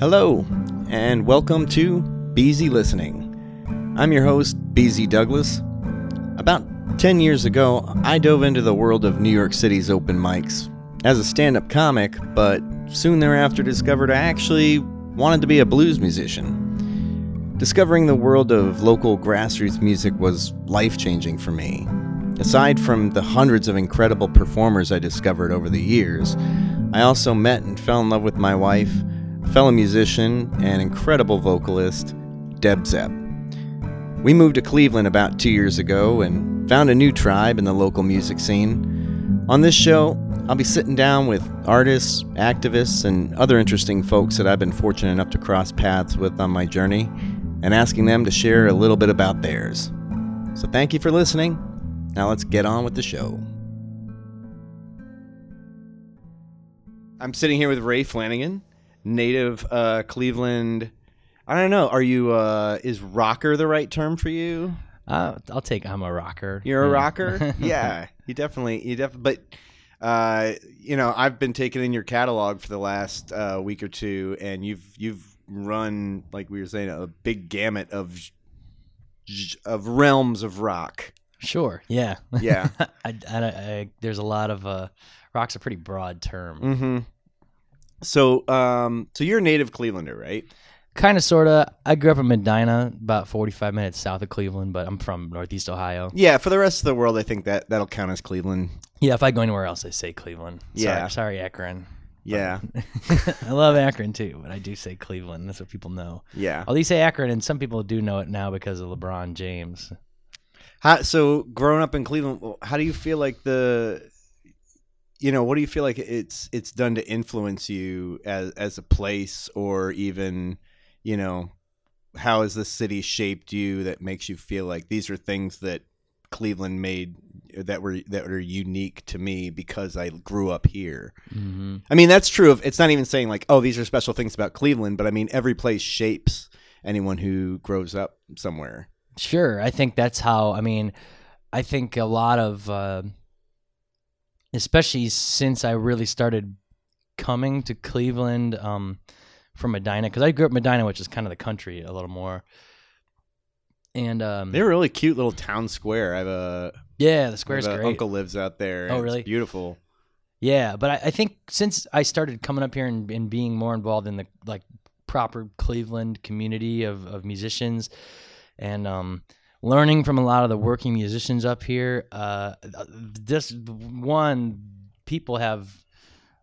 Hello, and welcome to Beezy Listening. I'm your host, Beezy Douglas. About 10 years ago, I dove into the world of New York City's open mics as a stand up comic, but soon thereafter discovered I actually wanted to be a blues musician. Discovering the world of local grassroots music was life changing for me. Aside from the hundreds of incredible performers I discovered over the years, I also met and fell in love with my wife, fellow musician, and incredible vocalist, Deb Zepp. We moved to Cleveland about two years ago and found a new tribe in the local music scene. On this show, I'll be sitting down with artists, activists, and other interesting folks that I've been fortunate enough to cross paths with on my journey and asking them to share a little bit about theirs. So thank you for listening. Now let's get on with the show. I'm sitting here with Ray Flanagan, native uh, Cleveland. I don't know. Are you? Uh, is rocker the right term for you? Uh, I'll take. I'm a rocker. You're a rocker. yeah, you definitely. You definitely. But uh, you know, I've been taking in your catalog for the last uh, week or two, and you've you've run like we were saying a big gamut of of realms of rock. Sure. Yeah. Yeah. I, I, I, there's a lot of uh, rock's a pretty broad term. mm-hmm. So, um, so you're a native Clevelander, right? Kind of, sort of. I grew up in Medina, about 45 minutes south of Cleveland, but I'm from Northeast Ohio. Yeah. For the rest of the world, I think that that'll count as Cleveland. Yeah. If I go anywhere else, I say Cleveland. Sorry- Yeah. Sorry, Akron. Yeah. I love Akron too, but I do say Cleveland. That's what people know. Yeah. At least say Akron, and some people do know it now because of LeBron James. How, so growing up in Cleveland, how do you feel like the, you know, what do you feel like it's it's done to influence you as as a place, or even, you know, how has the city shaped you that makes you feel like these are things that Cleveland made that were that were unique to me because I grew up here. hmm I mean, that's true. Of it's not even saying like, oh, these are special things about Cleveland, but I mean, every place shapes anyone who grows up somewhere. Sure, I think that's how. I mean, I think a lot of, uh, especially since I really started coming to Cleveland um, from Medina, because I grew up in Medina, which is kind of the country a little more. And um, They're a really cute little town square. I have a yeah, the square's great. uncle lives out there. Oh, really? It's beautiful. Yeah, but I, I think since I started coming up here and, and being more involved in the like proper Cleveland community of, of musicians and um, learning from a lot of the working musicians up here, uh, this one people have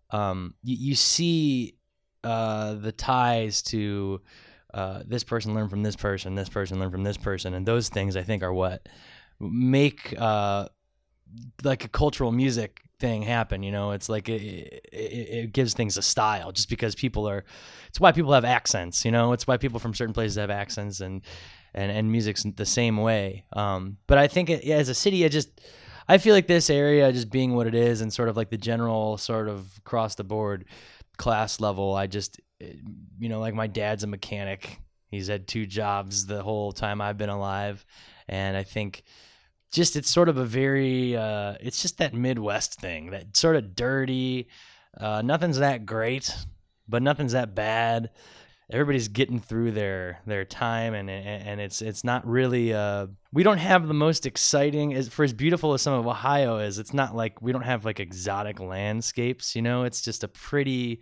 um, you, you see uh, the ties to uh, this person learn from this person, this person learn from this person, and those things I think are what make uh, like a cultural music thing happen you know? It's like it, it, it gives things a style just because people are it's why people have accents you know? It's why people from certain places have accents and and and music's the same way. Um but i think it, yeah, as a city i just i feel like this area just being what it is and sort of like the general sort of across the board class level i just eh, you know like my dad's a mechanic. He's had two jobs the whole time i've been alive. And i think just it's sort of a very uh, it's just that midwest thing that sort of dirty uh, nothing's that great but nothing's that bad everybody's getting through their their time and and it's it's not really uh we don't have the most exciting as for as beautiful as some of ohio is it's not like we don't have like exotic landscapes you know it's just a pretty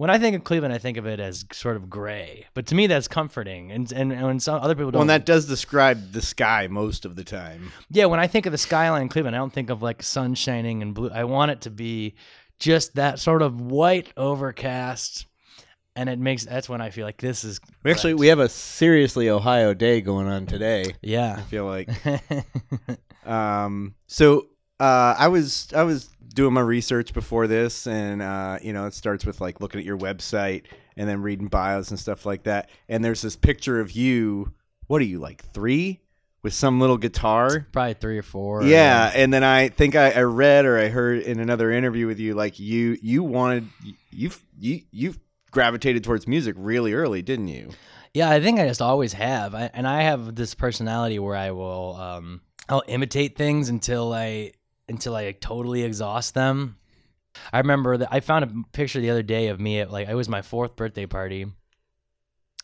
when I think of Cleveland, I think of it as sort of gray, but to me that's comforting, and and, and when some other people don't. Well, and that does describe the sky most of the time. Yeah, when I think of the skyline in Cleveland, I don't think of like sun shining and blue. I want it to be just that sort of white overcast, and it makes that's when I feel like this is. We actually we have a seriously Ohio day going on today. Yeah, I feel like. Um, so uh, I was I was doing my research before this, and uh, you know it starts with like looking at your website and then reading bios and stuff like that. And there's this picture of you. What are you like three with some little guitar? Probably three or four. Yeah, and then I think I, I read or I heard in another interview with you like you you wanted you you you gravitated towards music really early, didn't you? Yeah, I think I just always have, I, and I have this personality where I will, um, I'll imitate things until I until I totally exhaust them. I remember that I found a picture the other day of me at like it was my fourth birthday party,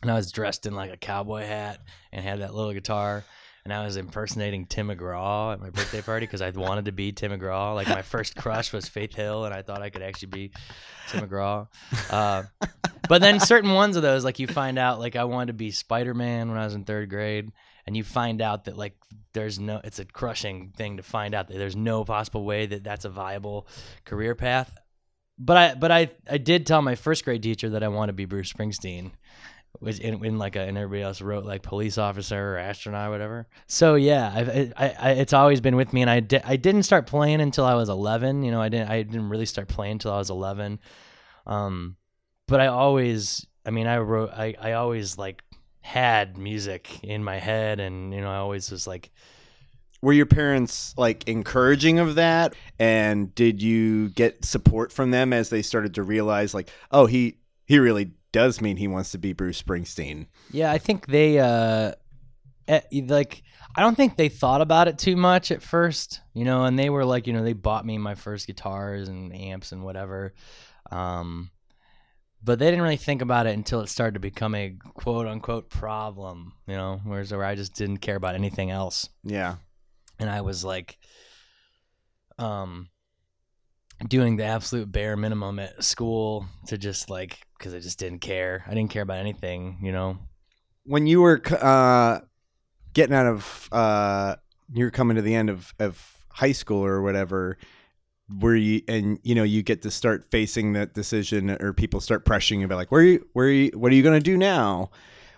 and I was dressed in like a cowboy hat and had that little guitar. And I was impersonating Tim McGraw at my birthday party because I wanted to be Tim McGraw. Like my first crush was Faith Hill, and I thought I could actually be Tim McGraw. Uh, but then certain ones of those, like you find out, like I wanted to be Spider Man when I was in third grade, and you find out that like there's no, it's a crushing thing to find out that there's no possible way that that's a viable career path. But I, but I, I did tell my first grade teacher that I want to be Bruce Springsteen was in, in like a, and everybody else wrote like police officer or astronaut or whatever. So yeah, I've, I, I, it's always been with me, and I, di- I didn't start playing until I was 11. You know, I didn't I didn't really start playing until I was 11. Um, but I always, I mean, I wrote, I, I always like had music in my head, and you know, I always was like. Were your parents like encouraging of that? And did you get support from them as they started to realize like, oh, he he really does mean he wants to be Bruce Springsteen. Yeah, I think they uh eh, like I don't think they thought about it too much at first, you know, and they were like, you know, they bought me my first guitars and amps and whatever. Um but they didn't really think about it until it started to become a quote unquote problem, you know, whereas where I just didn't care about anything else. Yeah. And I was like um doing the absolute bare minimum at school to just like because I just didn't care. I didn't care about anything, you know. When you were uh, getting out of, uh, you're coming to the end of, of high school or whatever, where you and you know you get to start facing that decision, or people start pressuring you about like, where you, where are you, what are you gonna do now?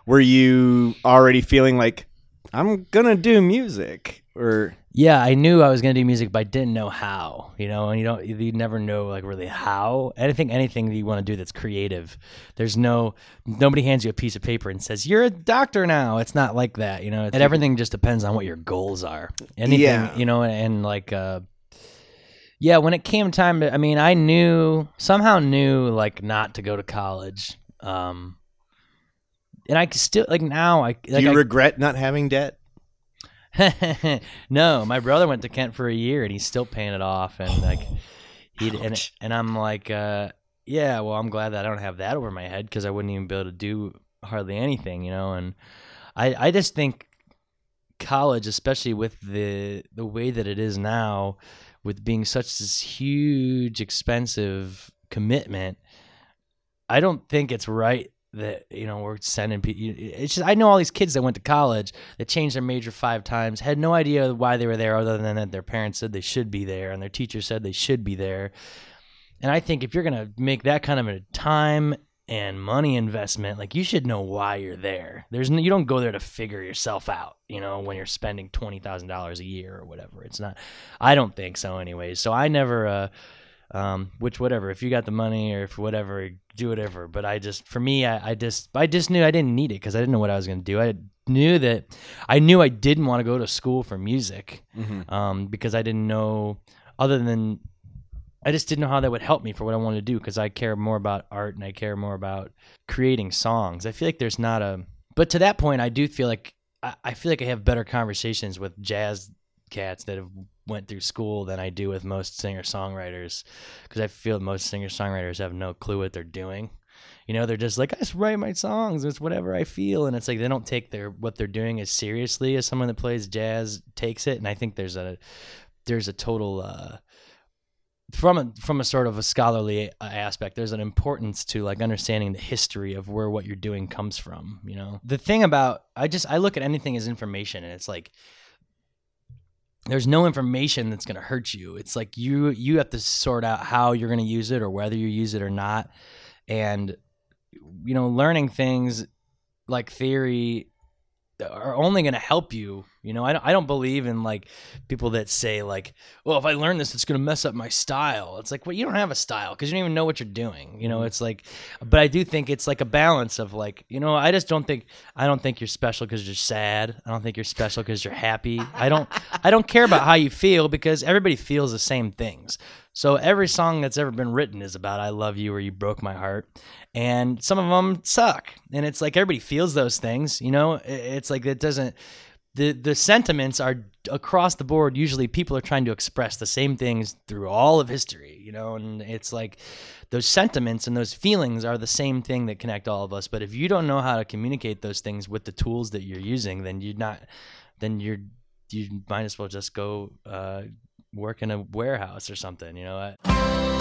Were you already feeling like I'm gonna do music, or yeah, I knew I was gonna do music, but I didn't know how. You know, and you don't, you never know like really how. anything anything that you want to do that's creative, there's no, nobody hands you a piece of paper and says you're a doctor now. It's not like that. You know, and everything just depends on what your goals are. Anything, Yeah. you know, and, and like, uh, yeah, when it came time to, I mean, I knew somehow knew like not to go to college. Um, and I could still like now I do like you I, regret not having debt? no, my brother went to Kent for a year and he's still paying it off, and like he and and I'm like, uh, yeah, well, I'm glad that I don't have that over my head because I wouldn't even be able to do hardly anything, you know. And I I just think college, especially with the the way that it is now, with being such this huge, expensive commitment, I don't think it's right that you know we're sending people. It's just I know all these kids that went to college that changed their major five times, had no idea why they were there, other than that their parents said they should be there and their teacher said they should be there. And I think if you're gonna make that kind of a time and money investment, like you should know why you're there. There's no, you don't go there to figure yourself out, you know, when you're spending twenty thousand dollars a year or whatever. It's not. I don't think so, anyways. So I never. uh um, which whatever if you got the money or if whatever do whatever. But i just for me i, I just i just knew i didn't need it because i didn't know what i was going to do. I knew that i knew i didn't want to go to school for music Mm-hmm. um, because i didn't know other than i just didn't know how that would help me for what i wanted to do because i care more about art and i care more about creating songs. I feel like there's not a but to that point i do feel like i, I feel like i have better conversations with jazz cats that have went through school than I do with most singer songwriters because I feel most singer songwriters have no clue what they're doing. You know, they're just like I just write my songs. It's whatever I feel, and it's like they don't take their what they're doing as seriously as someone that plays jazz takes it. And I think there's a there's a total uh, from a from a sort of a scholarly uh, aspect. There's an importance to like understanding the history of where what you're doing comes from. You know, the thing about I just I look at anything as information, and it's like there's no information that's going to hurt you. It's like you you have to sort out how you're going to use it or whether you use it or not. And you know, learning things like theory are only going to help you. You know, I don't, I don't believe in like people that say like, well, if I learn this, it's going to mess up my style. It's like, well, you don't have a style because you don't even know what you're doing. You know, mm-hmm. it's like, but I do think it's like a balance of like, you know, I just don't think, I don't think you're special because you're sad. I don't think you're special because you're happy. I don't, I don't care about how you feel because everybody feels the same things. So every song that's ever been written is about I love you or you broke my heart. And some of them suck. And it's like everybody feels those things, you know? It's like it doesn't the the sentiments are across the board usually people are trying to express the same things through all of history you know and it's like those sentiments and those feelings are the same thing that connect all of us but if you don't know how to communicate those things with the tools that you're using then you're not then you're you might as well just go uh, work in a warehouse or something you know Cinders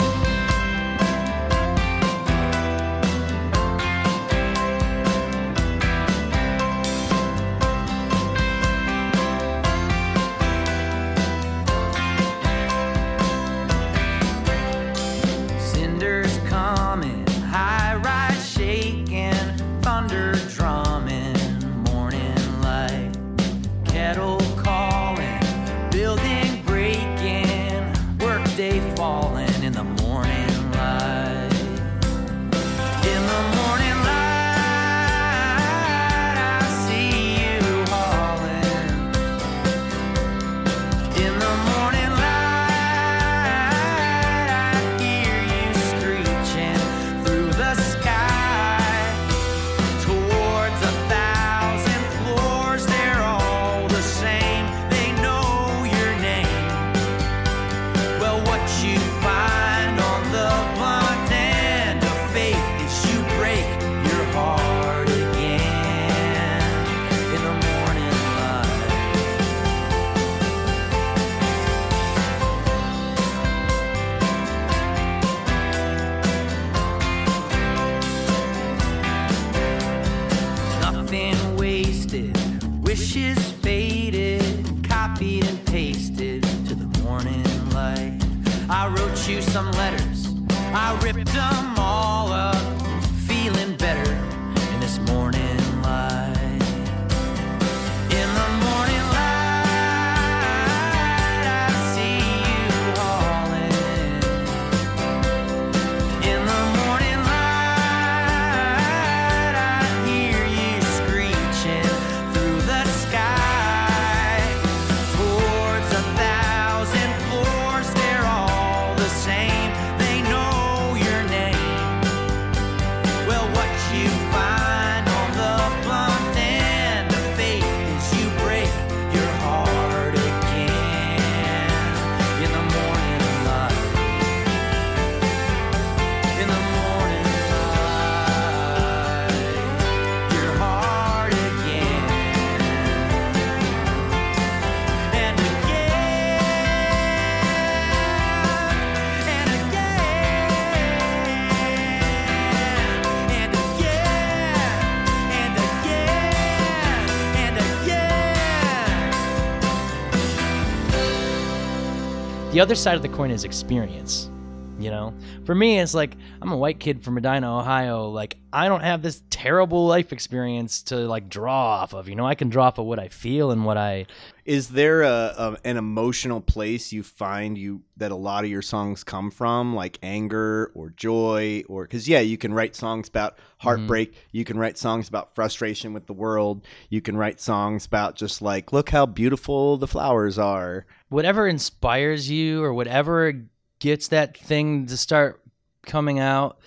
the other side of the coin is experience you know? For me it's like i'm a white kid from medina ohio. Like i don't have this terrible life experience to like draw off of you know? I can draw off of what i feel and what i Is there a, a an emotional place you find you that a lot of your songs come from, like anger or joy, or because yeah, you can write songs about heartbreak, mm-hmm. you can write songs about frustration with the world, you can write songs about just like look how beautiful the flowers are. Whatever inspires you or whatever gets that thing to start coming out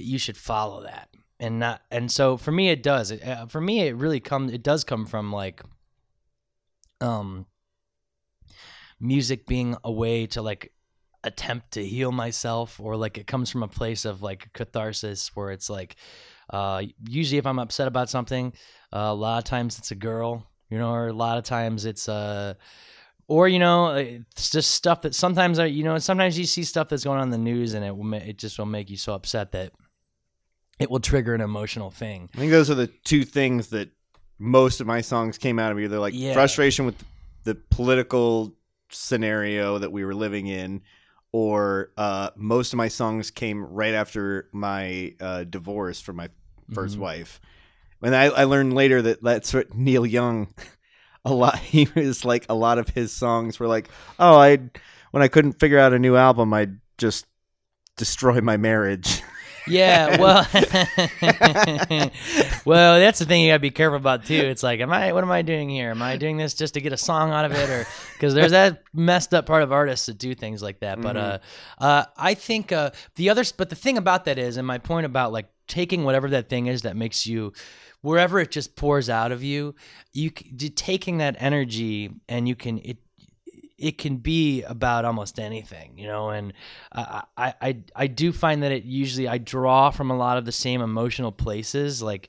you should follow that. And not and so for me it does. It, uh, for me it really comes it does come from like um music being a way to like attempt to heal myself or like it comes from a place of like catharsis where it's like uh usually if i'm upset about something uh, a lot of times it's a girl you know or a lot of times it's uh or you know it's just stuff that sometimes I, you know sometimes you see stuff that's going on in the news and it will it just will make you so upset that it will trigger an emotional thing I think those are the two things that most of my songs came out of either like Yeah. frustration with the political scenario that we were living in or uh, most of my songs came right after my uh, divorce from my 1st Mhm. wife and I, I learned later that that's what neil young a lot he was like a lot of his songs were like oh i when i couldn't figure out a new album i'd just destroy my marriage Yeah, well, well, that's the thing you gotta be careful about too. It's like, am I? What am I doing here? Am I doing this just to get a song out of it, or because there's that messed up part of artists that do things like that. But uh, uh, I think uh, the other, but the thing about that is, and my point about like taking whatever that thing is that makes you wherever it just pours out of you you taking that energy and you can it it can be about almost anything, you know, and I, I, I, I do find that it usually I draw from a lot of the same emotional places, like,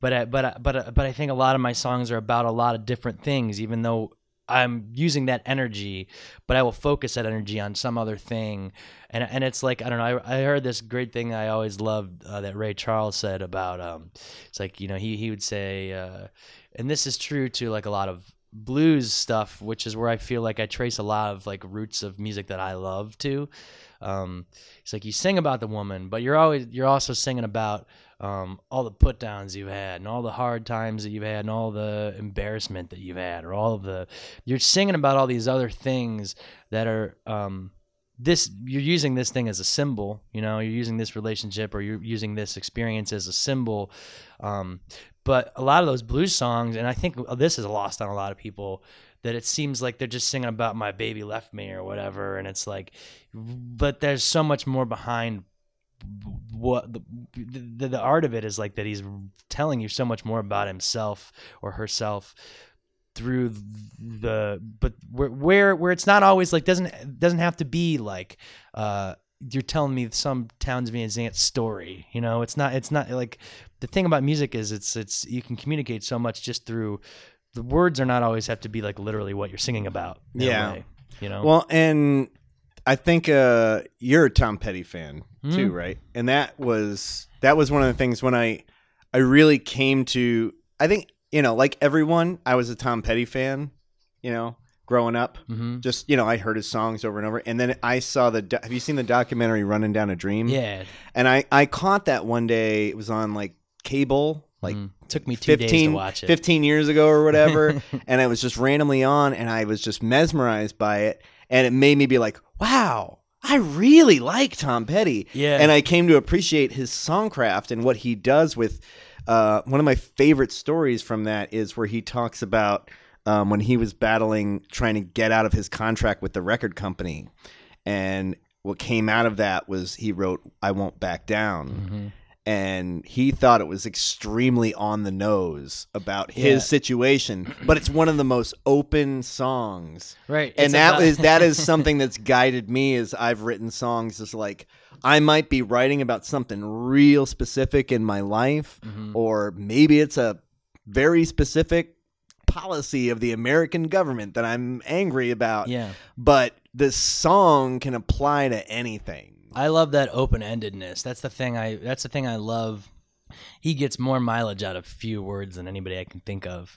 but I, but I, but I- but I think a lot of my songs are about a lot of different things, even though I'm using that energy, but I will focus that energy on some other thing, and and it's like I don't know. I, I heard this great thing I always loved uh, that Ray Charles said about um, it's like you know he he would say, uh, and this is true to like a lot of blues stuff, which is where I feel like I trace a lot of like roots of music that I love to. Um, it's like you sing about the woman, but you're always you're also singing about um, all the put downs you've had and all the hard times that you've had and all the embarrassment that you've had or all of the you're singing about all these other things that are um, this you're using this thing as a symbol you know you're using this relationship or you're using this experience as a symbol um, but a lot of those blues songs and i think this is lost on a lot of people that it seems like they're just singing about my baby left me or whatever and it's like but there's so much more behind what the, the the art of it is like that he's telling you so much more about himself or herself through the but where where where it's not always like doesn't doesn't have to be like uh you're telling me some Townes Van Zandt story you know it's not it's not like the thing about music is it's it's you can communicate so much just through the words are not always have to be like literally what you're singing about Yeah. way, you know Well, and I think uh, you're a Tom Petty fan too, Mm. right? And that was that was one of the things when I I really came to. I think you know, like everyone, I was a Tom Petty fan. You know, growing up, hmm just you know, I heard his songs over and over, and then I saw the. do- Have you seen the documentary "Running Down a Dream"? yeah And I I caught that one day. It was on like cable, like Mhm. took me two days to 15, watch it 15 years ago or whatever and it was just randomly on and i was just mesmerized by it and it made me be like wow i really like tom petty. Yeah. And i came to appreciate his songcraft and what he does with uh, one of my favorite stories from that is where he talks about um, when he was battling trying to get out of his contract with the record company. And what came out of that was he wrote i won't back down. Mhm. And he thought it was extremely on the nose about his Yeah. situation but it's one of the most open songs. Right. And that about- is that is something that's guided me as i've written songs is like i might be writing about something real specific in my life Mhm. or maybe it's a very specific policy of the american government that i'm angry about. Yeah. But the song can apply to anything I love that open endedness. That's the thing I that's the thing I love. He gets more mileage out of few words than anybody I can think of.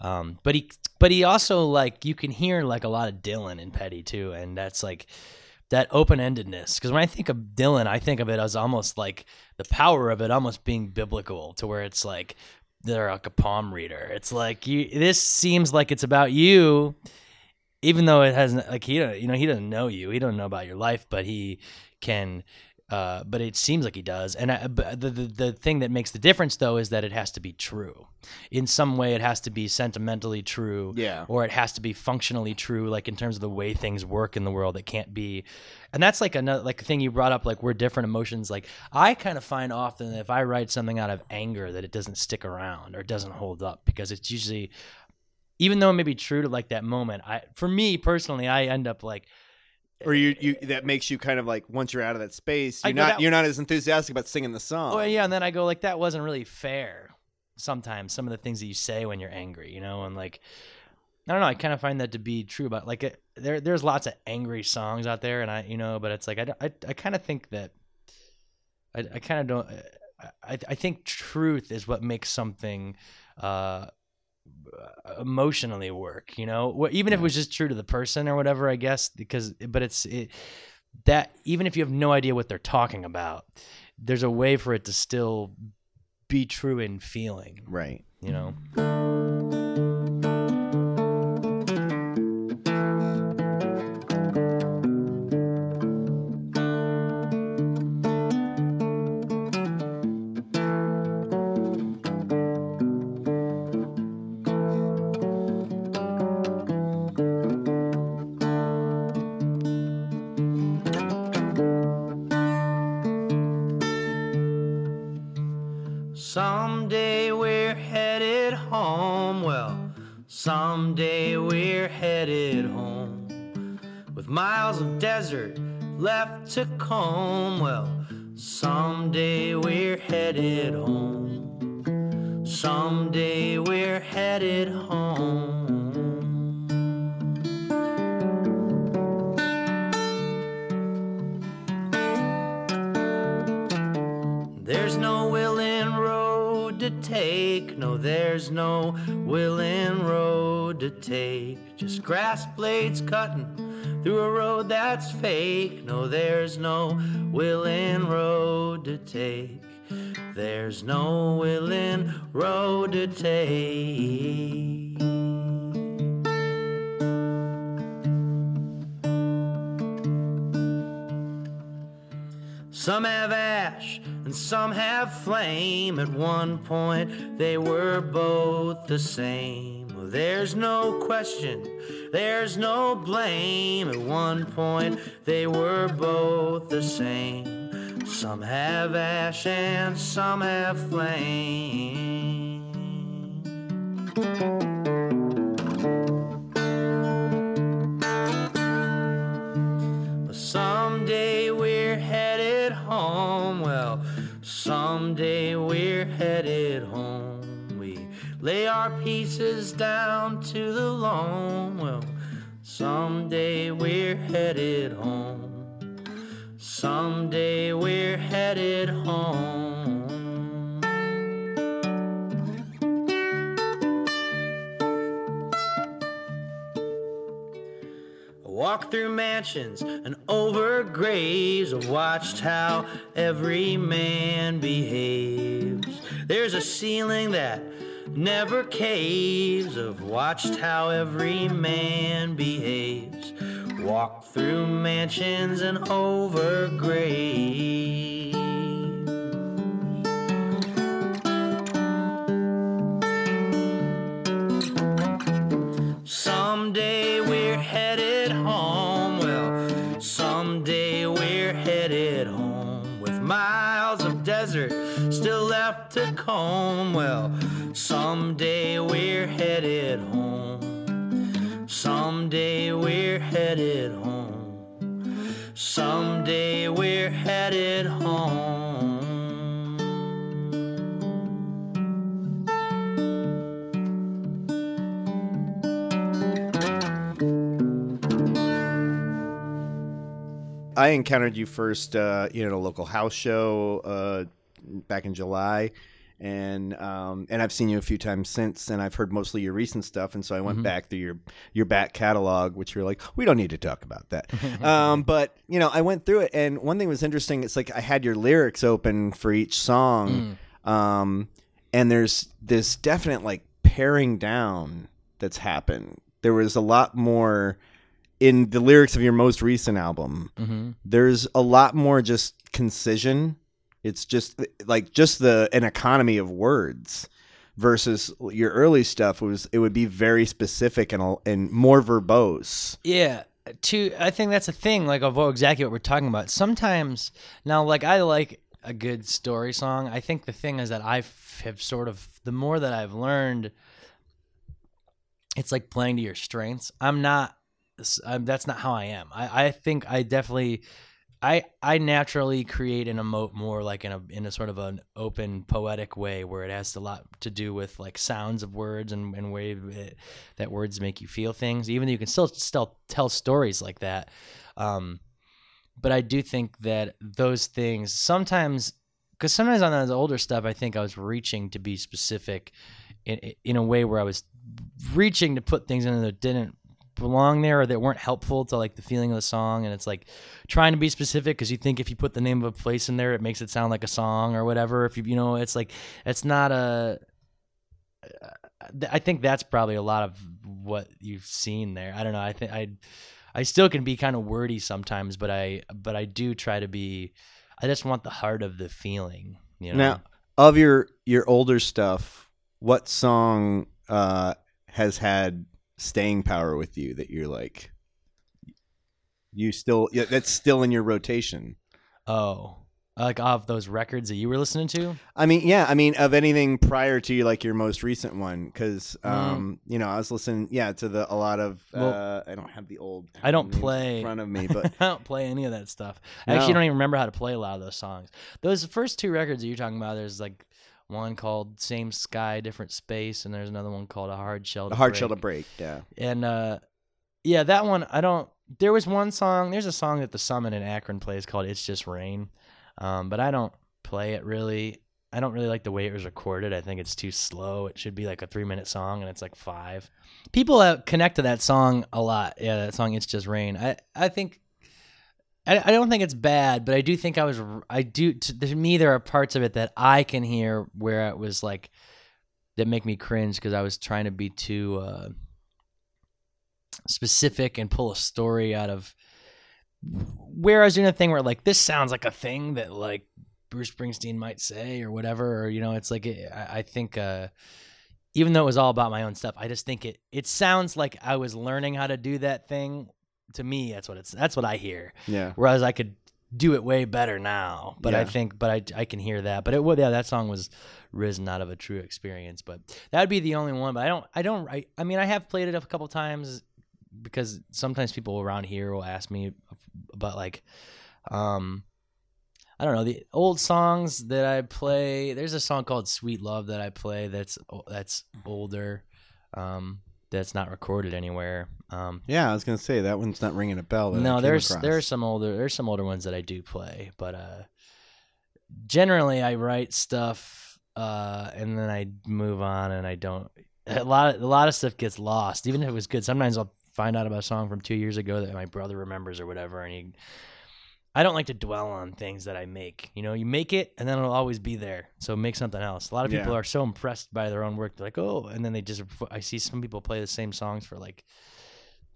Um, but he but he also like you can hear like a lot of Dylan and Petty too, and that's like that open endedness. Because when I think of Dylan, I think of it as almost like the power of it almost being biblical, to where it's like they're like a palm reader. It's like you. This seems like it's about you, even though it hasn't. Like he, you know, he doesn't know you. He don't know about your life, but he can. Uh, but it seems like he does, and I, but the, the the thing that makes the difference though is that it has to be true. In some way, it has to be sentimentally true, yeah or it has to be functionally true, like in terms of the way things work in the world. It can't be, and that's like another like a thing you brought up, like we're different emotions. Like I kind of find often that if I write something out of anger, that it doesn't stick around or it doesn't hold up because it's usually, even though it may be true to like that moment. I for me personally, I end up like or you, you that makes you kind of like once you're out of that space you're not that- you're not as enthusiastic about singing the song Oh yeah, and then I go like that wasn't really fair. Sometimes some of the things that you say when you're angry, you know, and like I don't know, I kind of find that to be true But like it, there there's lots of angry songs out there, and I you know, but it's like I I, I kind of think that I, I kind of don't. I I think truth is what makes something. uh Uh, emotionally work you know? Even if it was just true to the person or whatever i guess because but it's it, that even if you have no idea what they're talking about there's a way for it to still be true in feeling right. you know We're headed home. Well, someday we're headed home. With miles of desert left to comb. Well, someday we're headed home. Someday we're headed home. No, there's no willing road to take. Just grass blades cutting through a road that's fake. No, there's no willing road to take. There's no willing road to take. Some have ash and some have flame. At one point, they were both the same. There's no question, there's no blame. At one point, they were both the same. Some have ash and some have flame. Someday we're headed home. We lay our pieces down to the loam. Well, someday we're headed home. Someday we're headed home. Walked through mansions and over graves. I've watched how every man behaves. There's a ceiling that never caves. I've watched how every man behaves. Walked through mansions and over graves. To. Well, someday we're headed home. Someday we're headed home. Someday we're headed home. I encountered you first, uh, you know, at a local house show uh, back in July, and um, and I've seen you a few times since, and I've heard mostly your recent stuff, and so I went back through your your back catalog, which you're like, we don't need to talk about that. um, but you know, I went through it, and one thing was interesting. It's like I had your lyrics open for each song, um, and there's this definite like paring down that's happened. There was a lot more in the lyrics of your most recent album Mm-hmm. there's a lot more just concision it's just eh, like just the an economy of words versus your early stuff was it would be very specific and and more verbose Yeah, to I think that's a thing like of exactly what we're talking about. Sometimes now, like I like a good story song. I think the thing is that I have sort of the more that I've learned, it's like playing to your strengths. I'm not. I'm, that's not how I am. I, I think I definitely. I I naturally create and emote more like in a in a sort of an open poetic way where it has a lot to do with like sounds of words and and way it, that words make you feel things. Even though you can still still tell stories like that, um, but I do think that those things sometimes because sometimes on the older stuff I think I was reaching to be specific in in a way where I was reaching to put things in that didn't belong there or that weren't helpful to like the feeling of the song and it's like trying to be specific because you think if you put the name of a place in there it makes it sound like a song or whatever if you you know it's like it's not a I think that's probably a lot of what you've seen there. I don't know. I think I I still can be kind of wordy sometimes, but I but I do try to be I just want the heart of the feeling, you know. now of your your older stuff what song uh has had staying power with you that you're like you still yeah, that's still in your rotation Oh. like of those records that you were listening to. I mean, yeah, I mean, of anything prior to like your most recent one, because um, you know, I was listening, yeah, to the a lot of. Mm. Well, uh, I don't have the old. I don't play- in front of me, but I don't play any of that stuff. I No. actually don't even remember how to play a lot of those songs. Those first two records that you're talking about, there's like one called "Same Sky, Different Space," and there's another one called "A Hard Shell." Break. A to hard Break. shell to break. Yeah, And uh, yeah, that one I don't. There was one song. There's a song that the Summit in Akron plays called "It's Just Rain," um, but I don't play it really. I don't really like the way it was recorded. I think it's too slow. It should be like a three minute song, and it's like five. People uh, connect to that song a lot. Yeah, that song "It's Just Rain." I I think. I, I don't think it's bad, but I do think I was. I do to, to me there are parts of it that I can hear where it was like that make me cringe because I was trying to be too. Uh, specific and pull a story out of where I was doing a thing where like this sounds like a thing that like Bruce Springsteen might say or whatever or you know it's like it, I, I think uh even though it was all about my own stuff I just think it it sounds like I was learning how to do that thing to me that's what it's that's what I hear yeah. whereas I could do it way better now but I think but I, I can hear that but it would yeah that song was risen out of a true experience but that would be the only one but I don't I don't I, I mean I have played it a couple times because sometimes people around here will ask me about like um I don't know the old songs that I play. There's a song called "Sweet Love" that I play. That's that's older. Um, that's not recorded anywhere. Um, Yeah, I was gonna say that one's not ringing a bell. No, there's across. there's some older there's some older ones that I do play, but uh, generally I write stuff uh, and then I move on and I don't. A lot of, a lot of stuff gets lost, even if it was good. Sometimes I'll find out about a song from two years ago that my brother remembers or whatever, and he. I don't like to dwell on things that I make. You know, you make it and then it'll always be there. So make something else. A lot of people Yeah. are so impressed by their own work. They're like, oh, and then they just. I see some people play the same songs for like,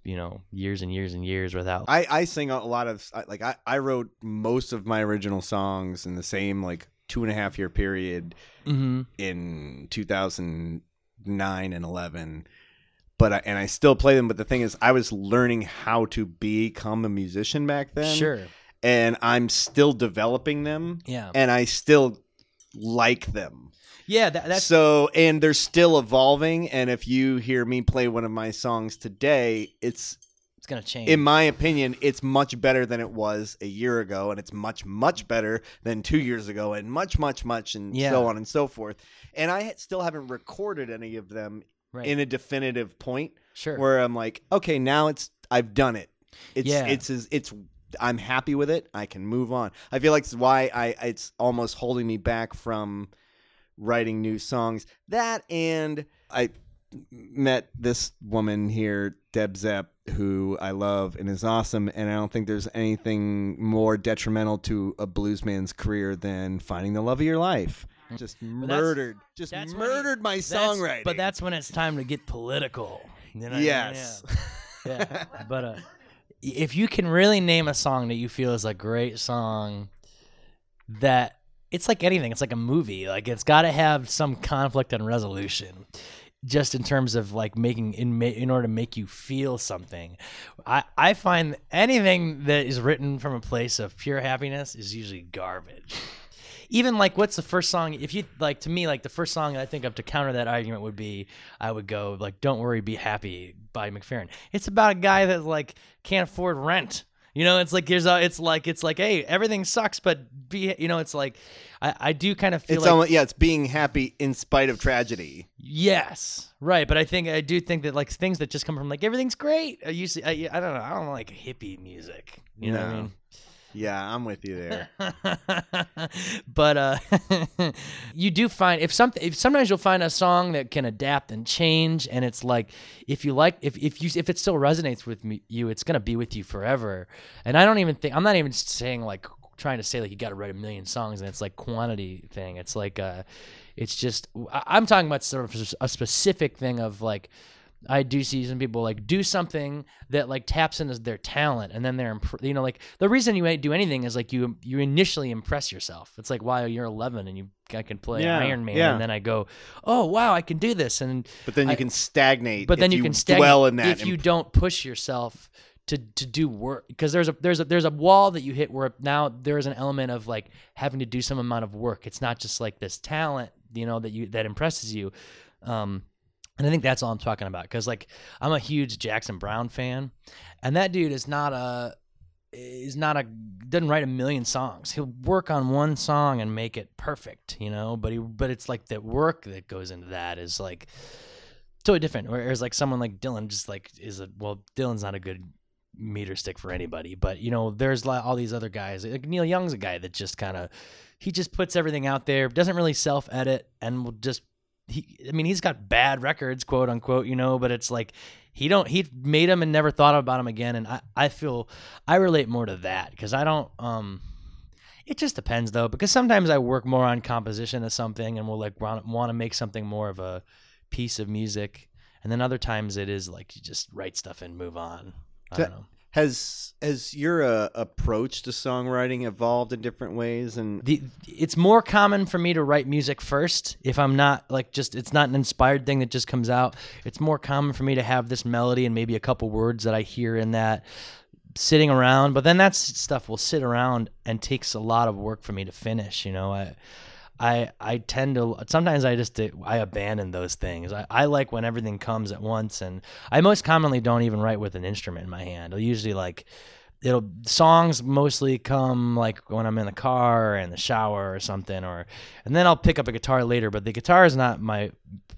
you know, years and years and years without. I, I sing a lot of like I, I wrote most of my original songs in the same like two and a half year period mm-hmm. in 2009 and 11 but I, and I still play them but the thing is I was learning how to become a musician back then Sure. And I'm still developing them Yeah. and I still like them Yeah. That, that's so and they're still evolving and if you hear me play one of my songs today it's it's gonna change. in my opinion, it's much better than it was a year ago, and it's much, much better than two years ago, and much, much, much, and Yeah. so on and so forth. And I still haven't recorded any of them right. in a definitive point sure. where I'm like, okay, now it's I've done it. It's Yeah. it's it's I'm happy with it. I can move on. I feel like it's why I it's almost holding me back from writing new songs. That and I met this woman here, Deb Zepp, who I love and is awesome. And I don't think there's anything more detrimental to a bluesman's career than finding the love of your life. Just that's- murdered, just that's murdered my That's- songwriting. But that's when it's time to get political. You know what I mean? yes. Yeah. yeah. But uh, if you can really name a song that you feel is a great song, that it's like anything. It's like a movie. Like it's got to have some conflict and resolution. Just in terms of like making in in order to make you feel something, I I find anything that is written from a place of pure happiness is usually garbage. Even like what's the first song? If you like to me, like the first song I think of to counter that argument would be I would go like "Don't Worry, Be Happy" by McFerrin. It's about a guy that like can't afford rent. You know, it's like there's a, it's like it's like hey, everything sucks, but be you know, it's like I, I do kind of feel It's like almost, yeah, it's being happy in spite of tragedy. Yes, right. But I think I do think that like things that just come from like everything's great. I to, I, I don't know. I don't like hippie music. You know what I mean? Yeah, I'm with you there. but uh, you do find if something if sometimes you'll find a song that can adapt and change and it's like if you like if, if you if it still resonates with me, you it's gonna be with you forever and i don't even think i'm not even saying like trying to say like you got to write a million songs and it's like quantity thing it's like uh it's just I- i'm talking about sort of a specific thing of like I do see some people like do something that like taps into their talent, and then they're imp- you know like the reason you might do anything is like you you initially impress yourself. It's like wow you're 11 and you I can play Yeah, Iron Man, yeah. and then I go oh wow I can do this, and But then you I- can stagnate. but then if you can stagnate dwell in that. if you don't push yourself to to do work because there's a there's a there's a wall that you hit where now there's an element of like having to do some amount of work. It's not just like this talent, you know, that you that impresses you. Um, and I think that's all I'm talking about because like I'm a huge Jackson Browne fan, and that dude is not a is not a doesn't write a million songs. He'll work on one song and make it perfect, you know. But he but it's like the work that goes into that is like totally different. Whereas like someone like Dylan just like is a well Dylan's not a good meter stick for anybody, but you know there's all these other guys. Like Neil Young's a guy that just kind of he just puts everything out there, doesn't really self edit, and will just he. I mean he's got bad records, quote unquote, you know, but it's like he don't he made them and never thought about them again. And i i feel i relate more to that because i don't um it just depends though because sometimes i work more on composition of something and will like want, to make something more of a piece of music. And then other times it is like you just write stuff and move on. I don't know Has has your uh, approach to songwriting evolved in different ways? And the it's more common for me to write music first if I'm not like just it's not an inspired thing that just comes out. It's more common for me to have this melody and maybe a couple words that I hear in that sitting around, but then that stuff will sit around and takes a lot of work for me to finish, you know. I I I tend to sometimes I just I abandon those things. I, I like when everything comes at once, and I most commonly don't even write with an instrument in my hand. I'll usually like it'll songs mostly come like when I'm in the car or in the shower or something, or and then I'll pick up a guitar later. But the guitar is not my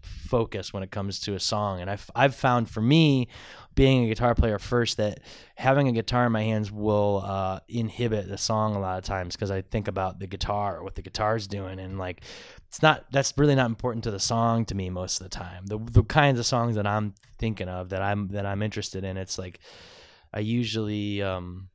focus when it comes to a song, and I've I've found for me being a guitar player first that having a guitar in my hands will uh, inhibit the song a lot of times because I think about the guitar what the guitar's doing and like it's not that's really not important to the song to me most of the time. The the kinds of songs that I'm thinking of that I'm that I'm interested in, it's like I usually um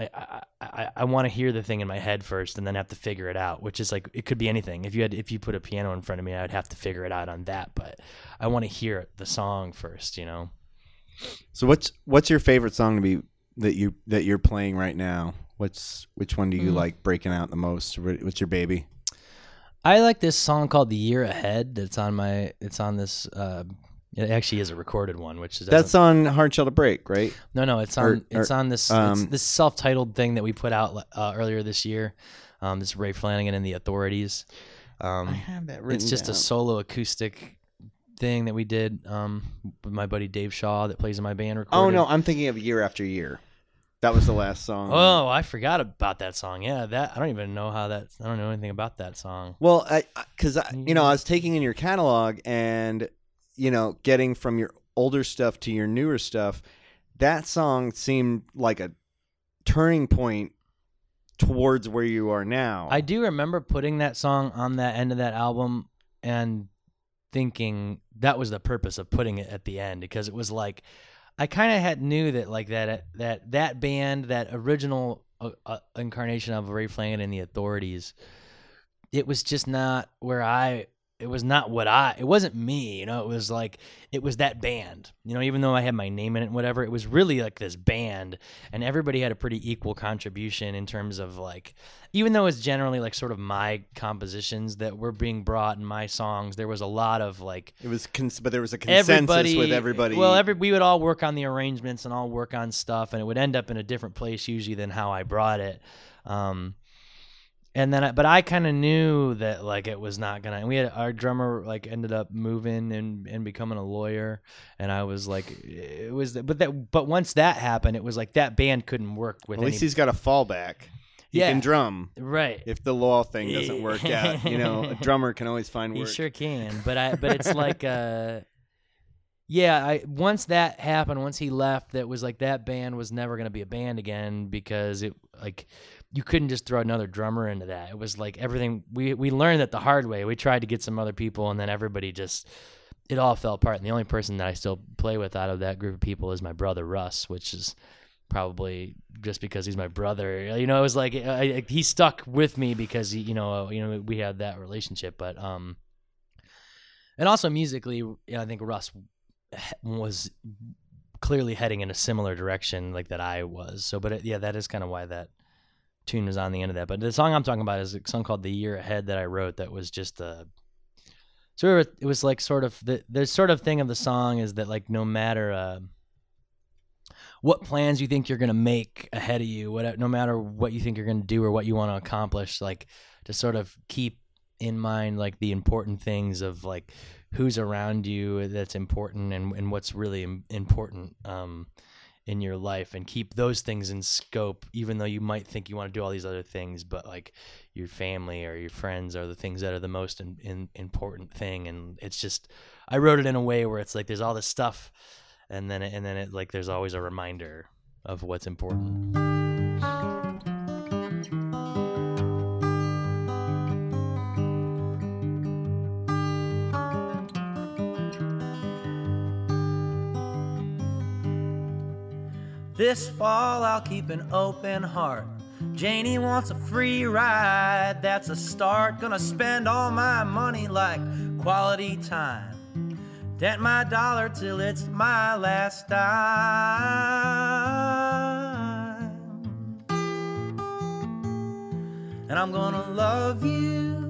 I I, I, I want to hear the thing in my head first and then have to figure it out, which is like it could be anything. If you had if you put a piano in front of me, I'd have to figure it out on that, but I want to hear the song first, you know. So, what's what's your favorite song to be that you that you're playing right now? What's which one do you Mm. like breaking out the most? Wh- What's your baby? I like this song called "The Year Ahead." That's on my. It's on this. Uh, it actually is a recorded one, which is That's on Hard Shell to Break, right? no, no. It's on. or- it's or, on this. it's um, this self-titled thing that we put out uh, earlier this year. Um, this is Ray Flanagan and the Authorities. Um, have that written it's just a solo acoustic thing that we did um, with my buddy Dave Shaw that plays in my band. Recorded. Oh no, I'm thinking of Year After Year. That was the last song. Oh, I forgot about that song. Yeah, that I don't even know how that. I don't know anything about that song. Well, I because I, you know I was taking in your catalog and you know getting from your older stuff to your newer stuff. That song seemed like a turning point towards where you are now. I do remember putting that song on that end of that album and thinking that was the purpose of putting it at the end because it was like I kind of had knew that like that that that band that original uh, uh, incarnation of Ray Flanagan and the Authorities it was just not where I it was not what I it wasn't me you know it was like it was that band you know even though I had my name in it and whatever it was really like this band and everybody had a pretty equal contribution in terms of like even though it's generally like sort of my compositions that were being brought in my songs there was a lot of like it was, cons- but there was a consensus with everybody. well every we would all work on the arrangements and all work on stuff and it would end up in a different place usually than how I brought it um and then I, but I kind of knew that like it was not gonna and we had our drummer like ended up moving and and becoming a lawyer and I was like it was but that but once that happened it was like that band couldn't work with at least any, he's got a fallback. He Yeah. can drum. right If the law thing doesn't work out, you know, a drummer can always find He work. sure can, but I but it's like uh yeah, I once that happened, once he left, that was like that band was never gonna be a band again because it like you couldn't just throw another drummer into that. It was like everything we we learned that the hard way. We tried to get some other people and then everybody just it all fell apart. And the only person that I still play with out of that group of people is my brother Russ, which is probably just because he's my brother. You know, it was like I, I, he stuck with me because he, you know, you know, we had that relationship. But um, and also musically, you know, I think Russ was clearly heading in a similar direction like that I was. So, but it, yeah, that is kind of why that tune was on the end of that. But the song I'm talking about is a song called "The Year Ahead" that I wrote. That was just a sort of it was like sort of the the sort of thing of the song is that like no matter uh, what plans you think you're to make ahead of you, what no matter what you think you're to do or what you want to accomplish, like to sort of keep in mind like the important things of like who's around you that's important and, and what's really important um, in your life and keep those things in scope even though you might think you want to do all these other things but like your family or your friends are the things that are the most in, in, important thing. And it's just i wrote it in a way where it's like there's all this stuff and then it, and then it like there's always a reminder of what's important This fall I'll keep an open heart. Janie wants a free ride, that's a start. Gonna spend all my money like quality time. Dent my dollar till it's my last dime. And I'm gonna love you.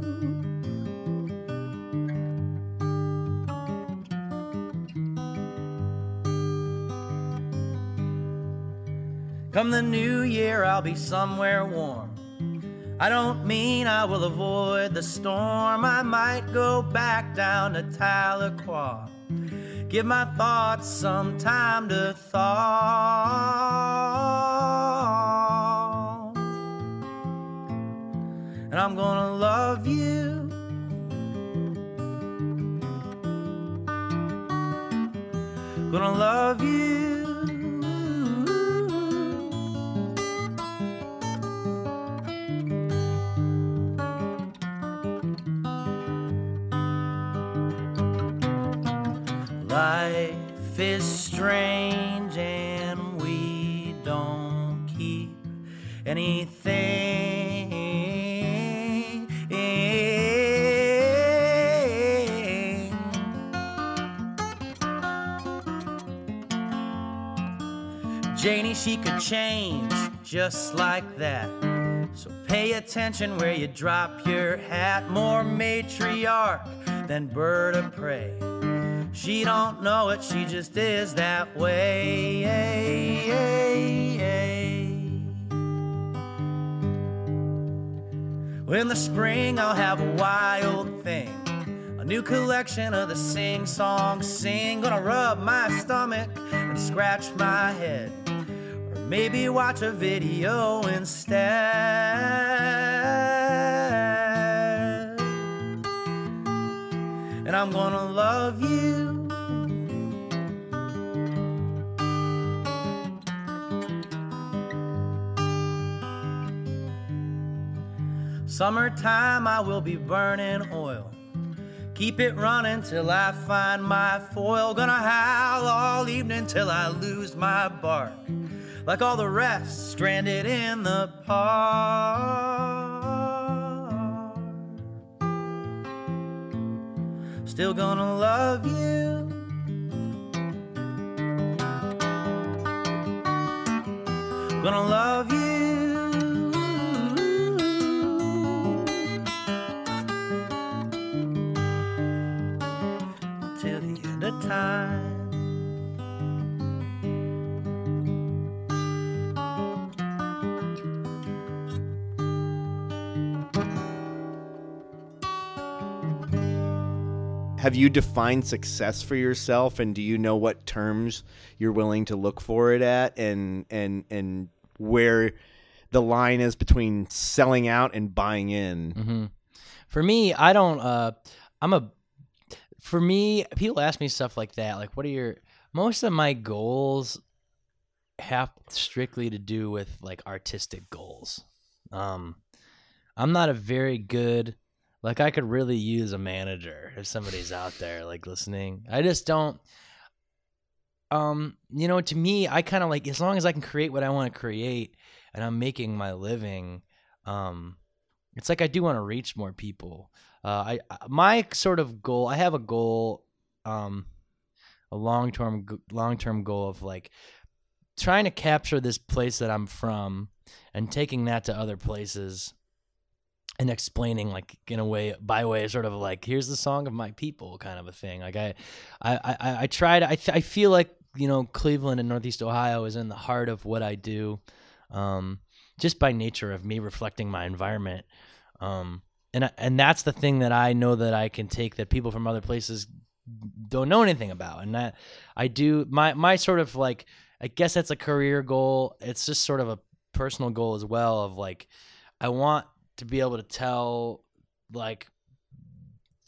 Come the new year, I'll be somewhere warm. I don't mean I will avoid the storm. I might go back down to Tahlequah. Give my thoughts some time to thaw. And I'm gonna love you. Gonna love you. Strange and we don't keep anything. Janie, she could change just like that. So pay attention where you drop your hat. More matriarch than bird of prey. She don't know it, she just is that way. In the spring, I'll have a wild thing. A new collection of the sing song sing. Gonna rub my stomach and scratch my head. Or maybe watch a video instead. And I'm gonna love you. Summertime, I will be burning oil. Keep it running till I find my foil. Gonna howl all evening till I lose my bark. Like all the rest, stranded in the park. Still gonna love you. Gonna love you. Till the end of time. Have you defined success for yourself, and do you know what terms you're willing to look for it at, and and and where the line is between selling out and buying in? hmm For me, I don't. Uh, I'm a. For me, people ask me stuff like that. Like, what are your? Most of my goals have strictly to do with like artistic goals. Um, I'm not a very good. Like, I could really use a manager if somebody's out there like listening. I just don't. Um, you know, to me, I kind of like as long as I can create what I want to create, and I'm making my living. Um, it's like I do want to reach more people. Uh, I my sort of goal. I have a goal, um, a long term long term goal of like trying to capture this place that I'm from and taking that to other places and explaining like in a way by way of sort of like here's the song of my people kind of a thing like i i i, I try to I, th- I feel like you know, Cleveland and Northeast Ohio is in the heart of what I do, um, just by nature of me reflecting my environment. Um, and I, and that's the thing that I know that I can take that people from other places don't know anything about, and that I do my my sort of like I guess that's a career goal. It's just sort of a personal goal as well of like I want to be able to tell like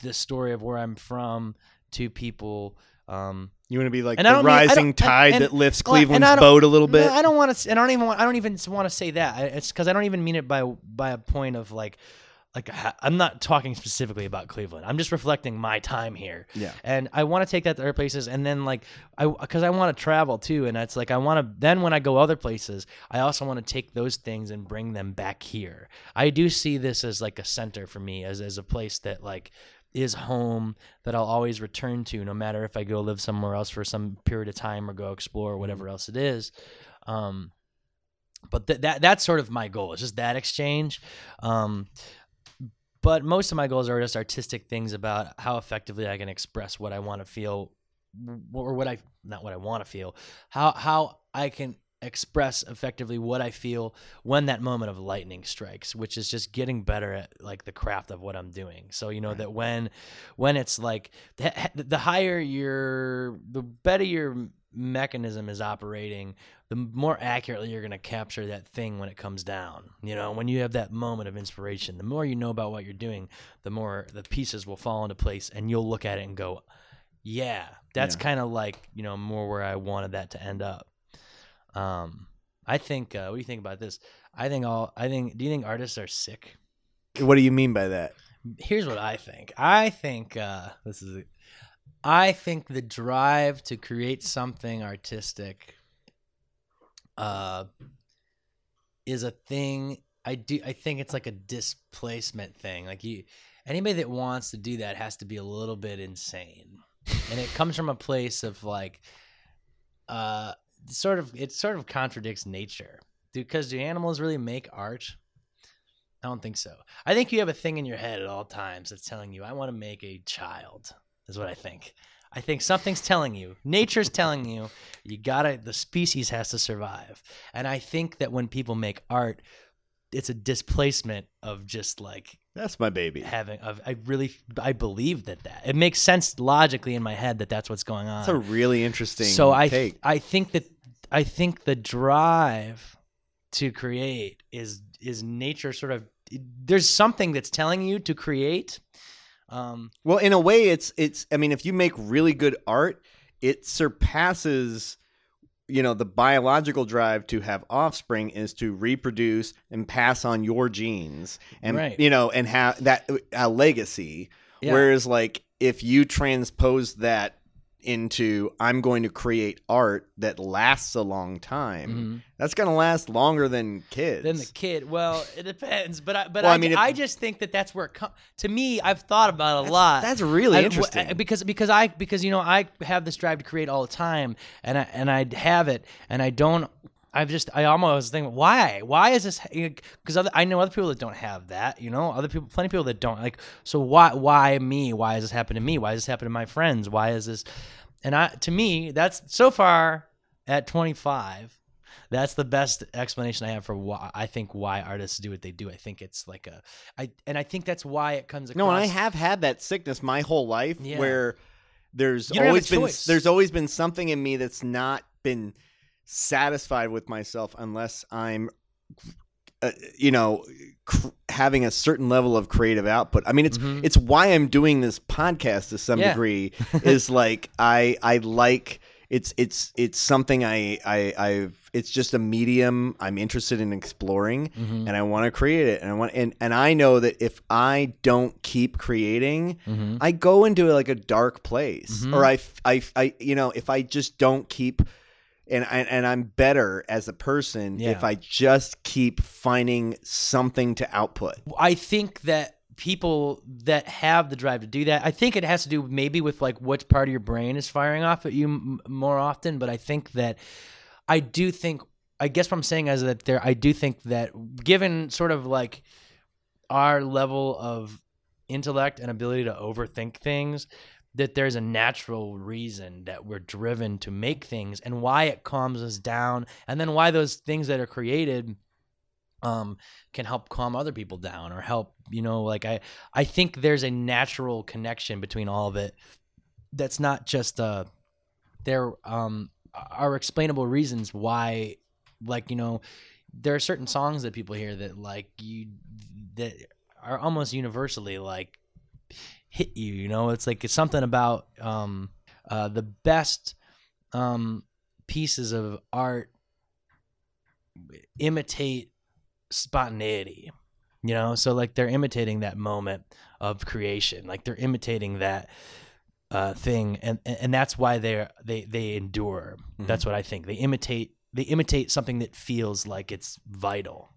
the story of where I'm from to people. Um, You want to be like the don't mean- rising and- tide and- that lifts Cleveland's boat a little bit. No, I don't want to. I don't even. Want, I don't even want to say that. It's because I don't even mean it by by a point of like, like I'm not talking specifically about Cleveland. I'm just reflecting my time here. Yeah. And I want to take that to other places, and then like I because I want to travel too, and it's like I want to. Then when I go other places, I also want to take those things and bring them back here. I do see this as like a center for me, as as a place that like is home that I'll always return to, no matter if I go live somewhere else for some period of time or go explore or whatever else it is. Um, but th- that that's sort of my goal. It's just that exchange. Um, but most of my goals are just artistic things about how effectively I can express what I want to feel, or what I not what I want to feel, how how I can express effectively what I feel when that moment of lightning strikes, which is just getting better at like the craft of what I'm doing. So you know that when when it's like the, the higher your the better your mechanism is operating, the more accurately you're going to capture that thing when it comes down. You know, when you have that moment of inspiration, the more you know about what you're doing, the more the pieces will fall into place and you'll look at it and go, yeah, that's Yeah. kind of like, you know, more where I wanted that to end up. Um, I think, uh, what do you think about this? I think all, I think, do you think artists are sick? what do you mean by that? here's what I think. I think uh, this is. I think the drive to create something artistic uh, is a thing. I do. I think it's like a displacement thing. Like you, anybody that wants to do that has to be a little bit insane, and it comes from a place of like, uh, sort of. It sort of contradicts nature. Because do animals really make art? I don't think so. I think you have a thing in your head at all times that's telling you, I want to make a child, is what I think. I think something's telling you, nature's telling you, you gotta, the species has to survive. And I think that when people make art, it's a displacement of just like That's my baby. having, of, I really, I believe that that, it makes sense logically in my head that that's what's going on That's a really interesting so I take. I think that I think the drive to create is is nature sort of there's something that's telling you to create. Um, Well, in a way, it's it's. I mean, if you make really good art, it surpasses, you know, the biological drive to have offspring is to reproduce and pass on your genes, and Right. you know, and have that a legacy. Yeah. Whereas, like, if you transpose that into I'm going to create art that lasts a long time, mhm. that's going to last longer than kids. Than the kid. Well, it depends, but I but Well, I, I mean, I just think that that's where it comes. To me, I've thought about it a lot. That's really I- interesting. because because I because you know I have this drive to create all the time, and I and I have it, and I don't. I've just I almost think why? Why is this because I know other people that don't have that you know? Other people plenty of people that don't like so why why me? Why is this happening to me? Why does this happen to my friends? Why is this and I to me that's so far at 25 that's the best explanation I have for why I think why artists do what they do. I think it's like a I and I think that's why it comes across No, and I have had that sickness my whole life Yeah. where there's You don't have a always been there's always been something in me that's not been satisfied with myself unless I'm uh, you know cr- having a certain level of creative output. I mean it's Mhm. it's why I'm doing this podcast to some Yeah. degree is like I I like it's it's it's something I I I've it's just a medium I'm interested in exploring Mhm. and I want to create it and I want and and I know that if I don't keep creating Mhm. I go into like a dark place Mhm. or I you know if I just don't keep and I, and I'm better as a person Yeah. if I just keep finding something to output. I think that people that have the drive to do that, I think it has to do maybe with like which part of your brain is firing off at you m- more often. But I think that I do think, I guess what I'm saying is that there, I do think that given sort of like our level of intellect and ability to overthink things, that there's a natural reason that we're driven to make things and why it calms us down. And then why those things that are created um can help calm other people down or help you know like i i think there's a natural connection between all of it that's not just uh there um are explainable reasons why like you know there are certain songs that people hear that like you that are almost universally like hit you you know? It's like it's something about um uh the best um pieces of art imitate spontaneity you know? So like they're imitating that moment of creation like they're imitating that uh thing and and that's why they're they they endure. That's what i think. They imitate they imitate something that feels like it's vital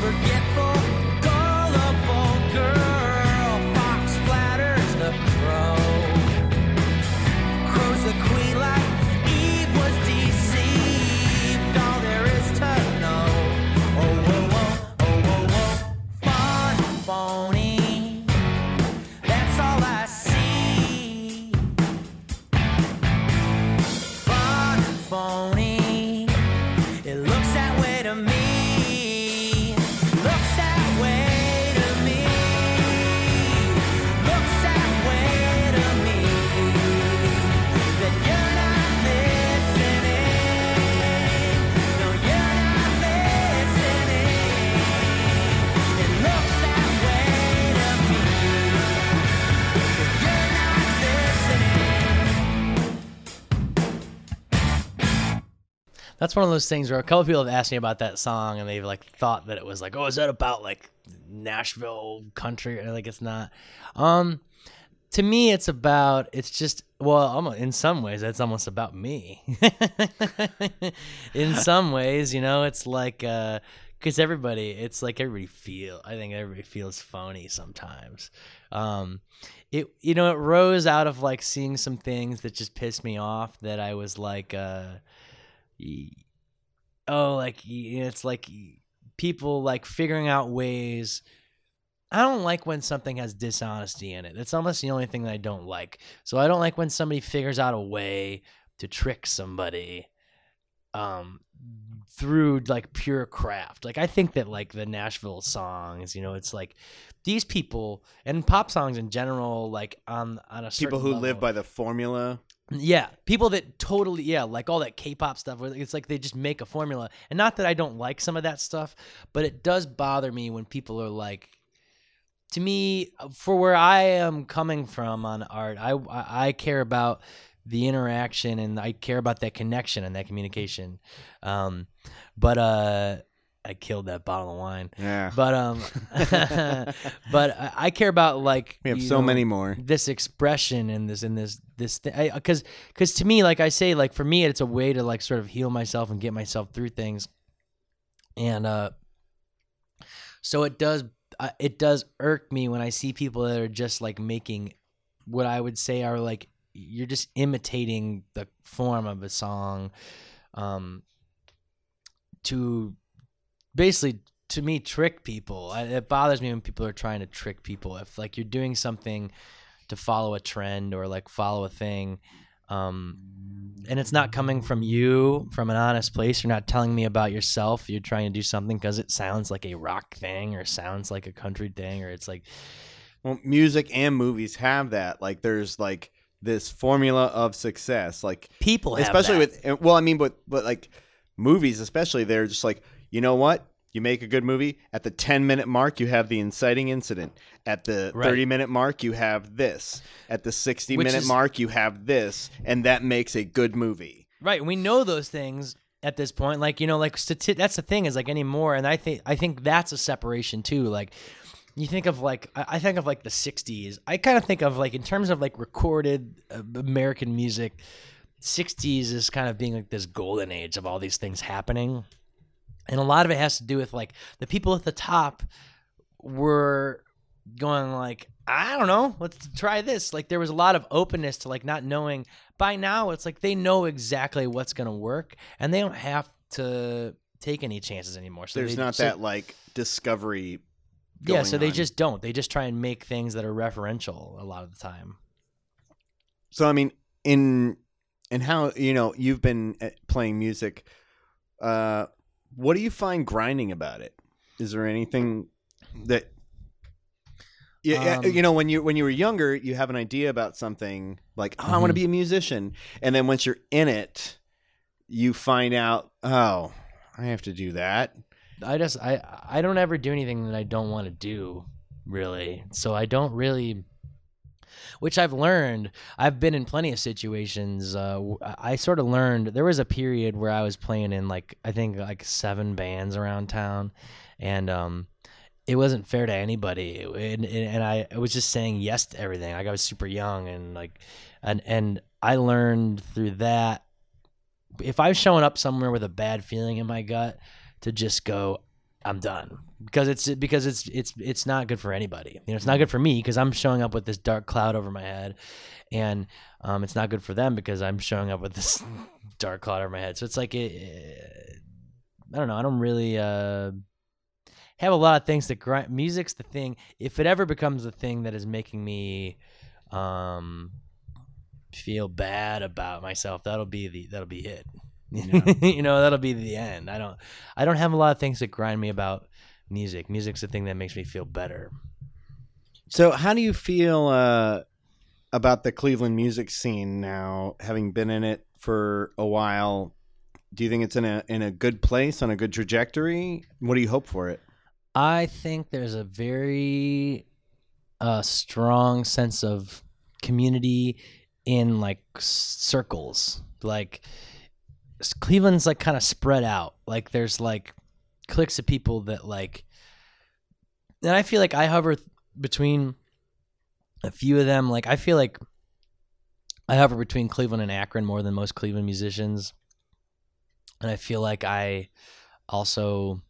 forgetful, That's one of those things where a couple people have asked me about that song and they've like thought that it was like, oh, is that about like Nashville country? And like it's not. Um, to me, it's about it's just well, in some ways, it's almost about me. in some ways, you know, it's like uh, because everybody, it's like everybody feel. I think everybody feels phony sometimes. Um, it you know it rose out of like seeing some things that just pissed me off that I was like uh oh like it's like people like figuring out ways I don't like when something has dishonesty in it. That's almost the only thing that I don't like. So I don't like when somebody figures out a way to trick somebody um through like pure craft. Like I think that like the Nashville songs, you know, it's like these people and pop songs in general like on on a People who live by the formula Yeah, people that totally yeah, like all that K-pop stuff. It's like they just make a formula, and not that I don't like some of that stuff, but it does bother me when people are like, to me, for where I am coming from on art, I I I care about the interaction and I care about that connection and that communication. Um, but uh, I killed that bottle of wine. Yeah. But um, but I, I care about like we have so know, many more. this expression and this and this this thing because because to me like i say like for me it's a way to like sort of heal myself and get myself through things and uh so it does uh, it does irk me when i see people that are just like making what i would say are like you're just imitating the form of a song um to basically to me trick people it bothers me when people are trying to trick people if like you're doing something to follow a trend or like follow a thing um and it's not coming from you from an honest place you're not telling me about yourself you're trying to do something because it sounds like a rock thing or sounds like a country thing or it's like Well, music and movies have that. Like, there's like this formula of success. Like, people have especially that. with uh, well, I mean, but but like movies, especially, they're just like, you know what? You make a good movie at the 10 minute mark, you have the inciting incident. At the Right. 30 minute mark, you have this. At the 60 Which minute is- mark, you have this, and that makes a good movie. Right, we know those things at this point. Like you know, like stati- that's the thing is like anymore, and I think I think that's a separation too. Like you think of like I think of like the '60s. I kind of think of like in terms of like recorded uh, American music. '60s is kind of being like this golden age of all these things happening, and a lot of it has to do with like the people at the top were going like I don't know, let's try this. Like there was a lot of openness to like not knowing. By now, it's like they know exactly what's gonna work, and they don't have to take any chances anymore. So There's they- not so- that like discovery. yeah. going So they just don't. They just try and make things that are referential a lot of the time. So I mean, in and how you know you've been uh, playing music. Uh, what do you find grinding about it? Is there anything that yeah, Um, you know when you when you were younger, you have an idea about something like, oh, I want to be a musician, and then once you're in it, you find out, oh, I have to do that. I just I I don't ever do anything that I don't want to do, really. So I don't really which I've learned. I've been in plenty of situations. Uh, I sort of learned there was a period where I was playing in like I think like seven bands around town, and um, it wasn't fair to anybody. And, and I, I was just saying yes to everything. Like I was super young and like, and and I learned through that. If I was showing up somewhere with a bad feeling in my gut, to just go, I'm done because it's because it's it's it's not good for anybody. You know, it's not good for me because I'm showing up with this dark cloud over my head, and um, it's not good for them because I'm showing up with this dark cloud over my head. So it's like it, I don't know. I don't really uh, have a lot of things that grind. Music's the thing. If it ever becomes the thing that is making me um, feel bad about myself, that'll be the that'll be it. you know, that'll be the end. I don't I don't have a lot of things that grind me about music. Music's the thing that makes me feel better. So, how do you feel uh, about the Cleveland music scene now, having been in it for a while? Do you think it's in a in a good place, on a good trajectory? What do you hope for it? I think there's a very uh, strong sense of community in like circles. Like Cleveland's like kind of spread out. Like there's like cliques of people that like, and I feel like I hover between a few of them. Like I feel like I hover between Cleveland and Akron more than most Cleveland musicians, and I feel like I also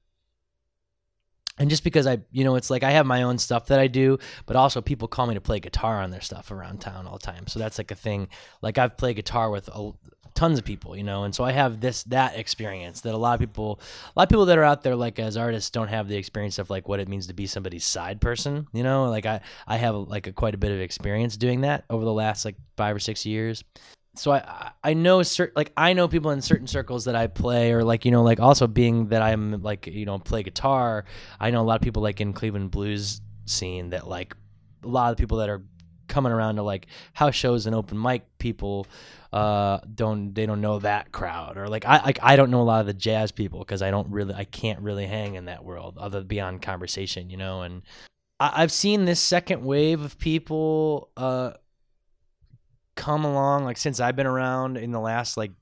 and just because I, you know, it's like I have my own stuff that I do, but also people call me to play guitar on their stuff around town all the time. So that's like a thing. Like I've played guitar with a, tons of people, you know, and so I have this that experience that a lot of people, a lot of people that are out there like as artists don't have the experience of like what it means to be somebody's side person, you know. Like I, I have like a, quite a bit of experience doing that over the last like five or six years so I I know certain like I know people in certain circles that I play or like you know like also being that I'm like you know play guitar I know a lot of people like in Cleveland blues scene that like a lot of people that are coming around to like house shows and open mic people uh don't they don't know that crowd or like I like I don't know a lot of the jazz people because I don't really I can't really hang in that world other beyond conversation, you know, and I, I've seen this second wave of people uh come along like since I've been around in the last like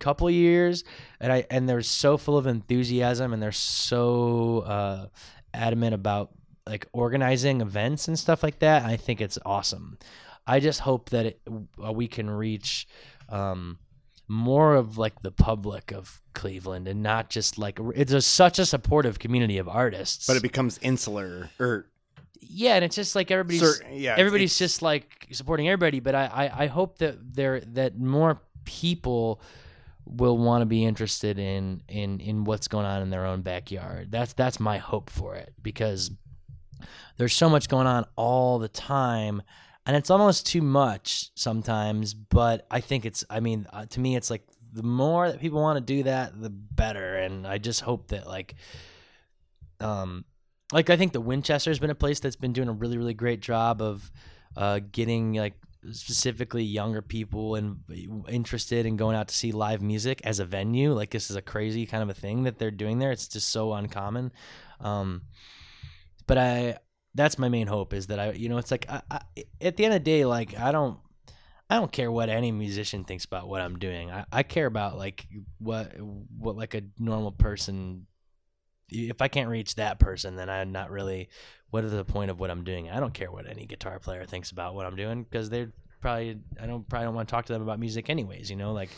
couple years and I and they're so full of enthusiasm and they're so uh adamant about like organizing events and stuff like that. I think it's awesome. I just hope that it, uh, we can reach um, more of like the public of Cleveland and not just like it's a, such a supportive community of artists. But it becomes insular or yeah, and it's just like everybody's yeah, everybody's just like supporting everybody. But I, I, I hope that there that more people will want to be interested in in in what's going on in their own backyard. That's that's my hope for it because there's so much going on all the time and it's almost too much sometimes but i think it's i mean uh, to me it's like the more that people want to do that the better. And i just hope that like um like i think the winchester's been a place that's been doing a really really great job of uh getting like specifically younger people and interested in going out to see live music as a venue. Like this is a crazy kind of a thing that they're doing there. It's just so uncommon. Um but I that's my main hope is that I you know it's like I, I, at the end of the day like I don't I don't care what any musician thinks about what I'm doing. I, I care about like what what like a normal person if I can't reach that person then I'm not really what is the point of what I'm doing? I don't care what any guitar player thinks about what I'm doing because they're probably I don't probably don't want to talk to them about music anyways, you know? Like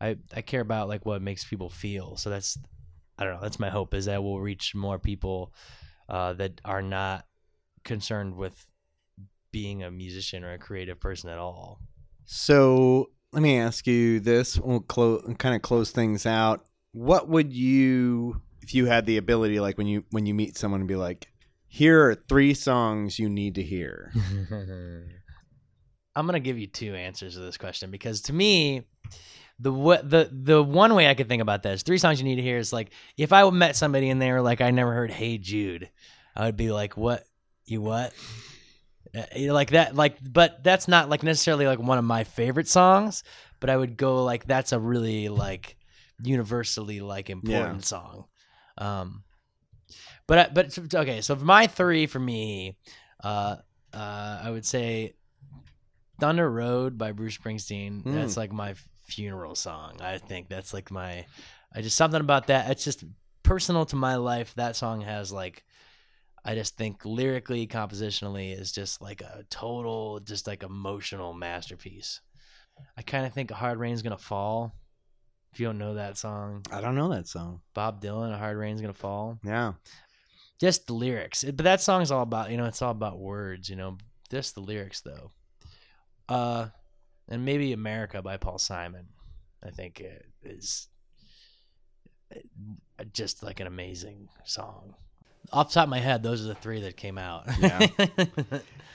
I I care about like what makes people feel. So that's I don't know, that's my hope is that we'll reach more people uh, that are not concerned with being a musician or a creative person at all. So let me ask you this. We'll close kind of close things out. What would you, if you had the ability, like when you when you meet someone, and be like, "Here are three songs you need to hear." I'm gonna give you two answers to this question because to me, the the the one way I could think about this, three songs you need to hear is like if I met somebody and they were like, I never heard Hey Jude, I would be like, what you what? Uh, like that, like, but that's not like necessarily like one of my favorite songs. But I would go like that's a really like universally like important song. Um, but but okay, so my three for me, uh, uh, I would say Thunder Road by Bruce Springsteen. Hmm. That's like my funeral song. I think that's like my. I just something about that. It's just personal to my life. That song has like. I just think lyrically, compositionally is just like a total, just like emotional masterpiece. I kind of think A Hard Rain's Gonna Fall. If you don't know that song, I don't know that song. Bob Dylan, A Hard Rain's Gonna Fall. Yeah. Just the lyrics. But that song's all about, you know, it's all about words, you know. Just the lyrics though. Uh and maybe America by Paul Simon. I think it is just like an amazing song. Off the top of my head, those are the three that came out. Yeah.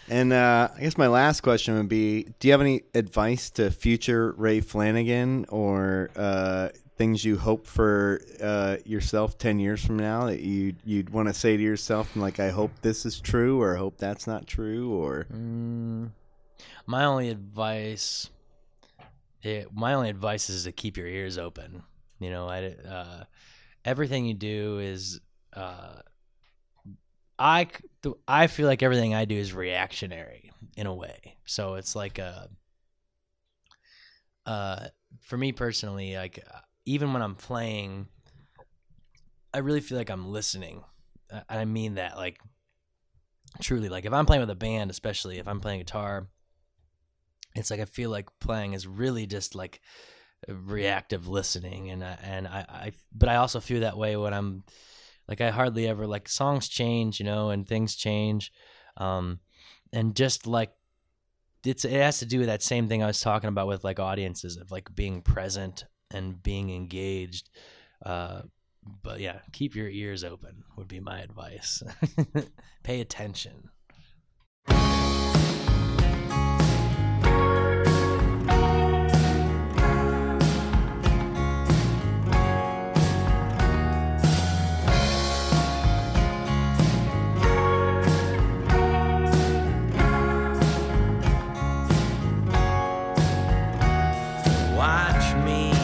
And uh, I guess my last question would be: Do you have any advice to future Ray Flanagan, or uh, things you hope for uh, yourself ten years from now that you you'd want to say to yourself, like, I hope this is true, or I hope that's not true, or Mm, my only advice, it, my only advice is to keep your ears open. You know, I, uh, everything you do is, uh, I, I feel like everything I do is reactionary in a way. So it's like a, uh, for me personally, like uh, even when I'm playing, I really feel like I'm listening. Uh, I mean that like truly like if i'm playing with a band especially if i'm playing guitar it's like i feel like playing is really just like reactive listening and I, and I, I but i also feel that way when i'm like i hardly ever like songs change you know and things change um and just like it's it has to do with that same thing i was talking about with like audiences of like being present and being engaged uh but yeah, keep your ears open would be my advice. Pay attention. watch me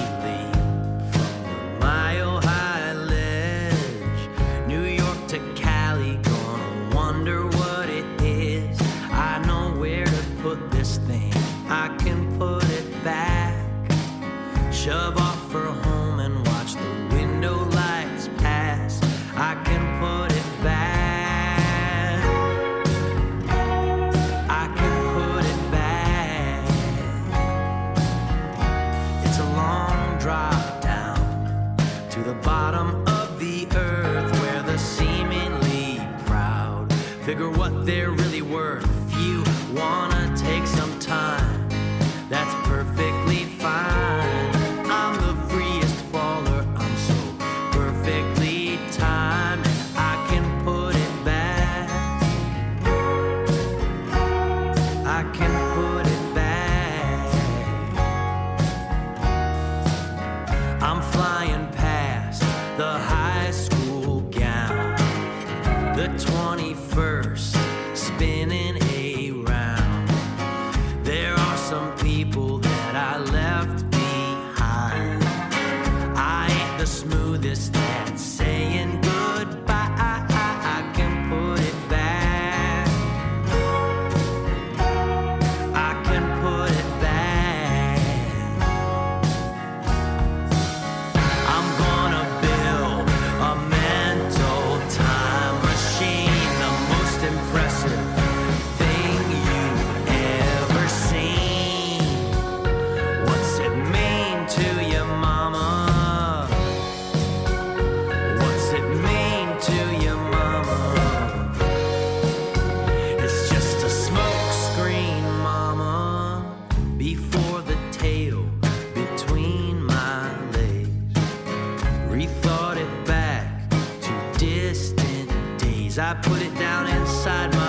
I put it down inside my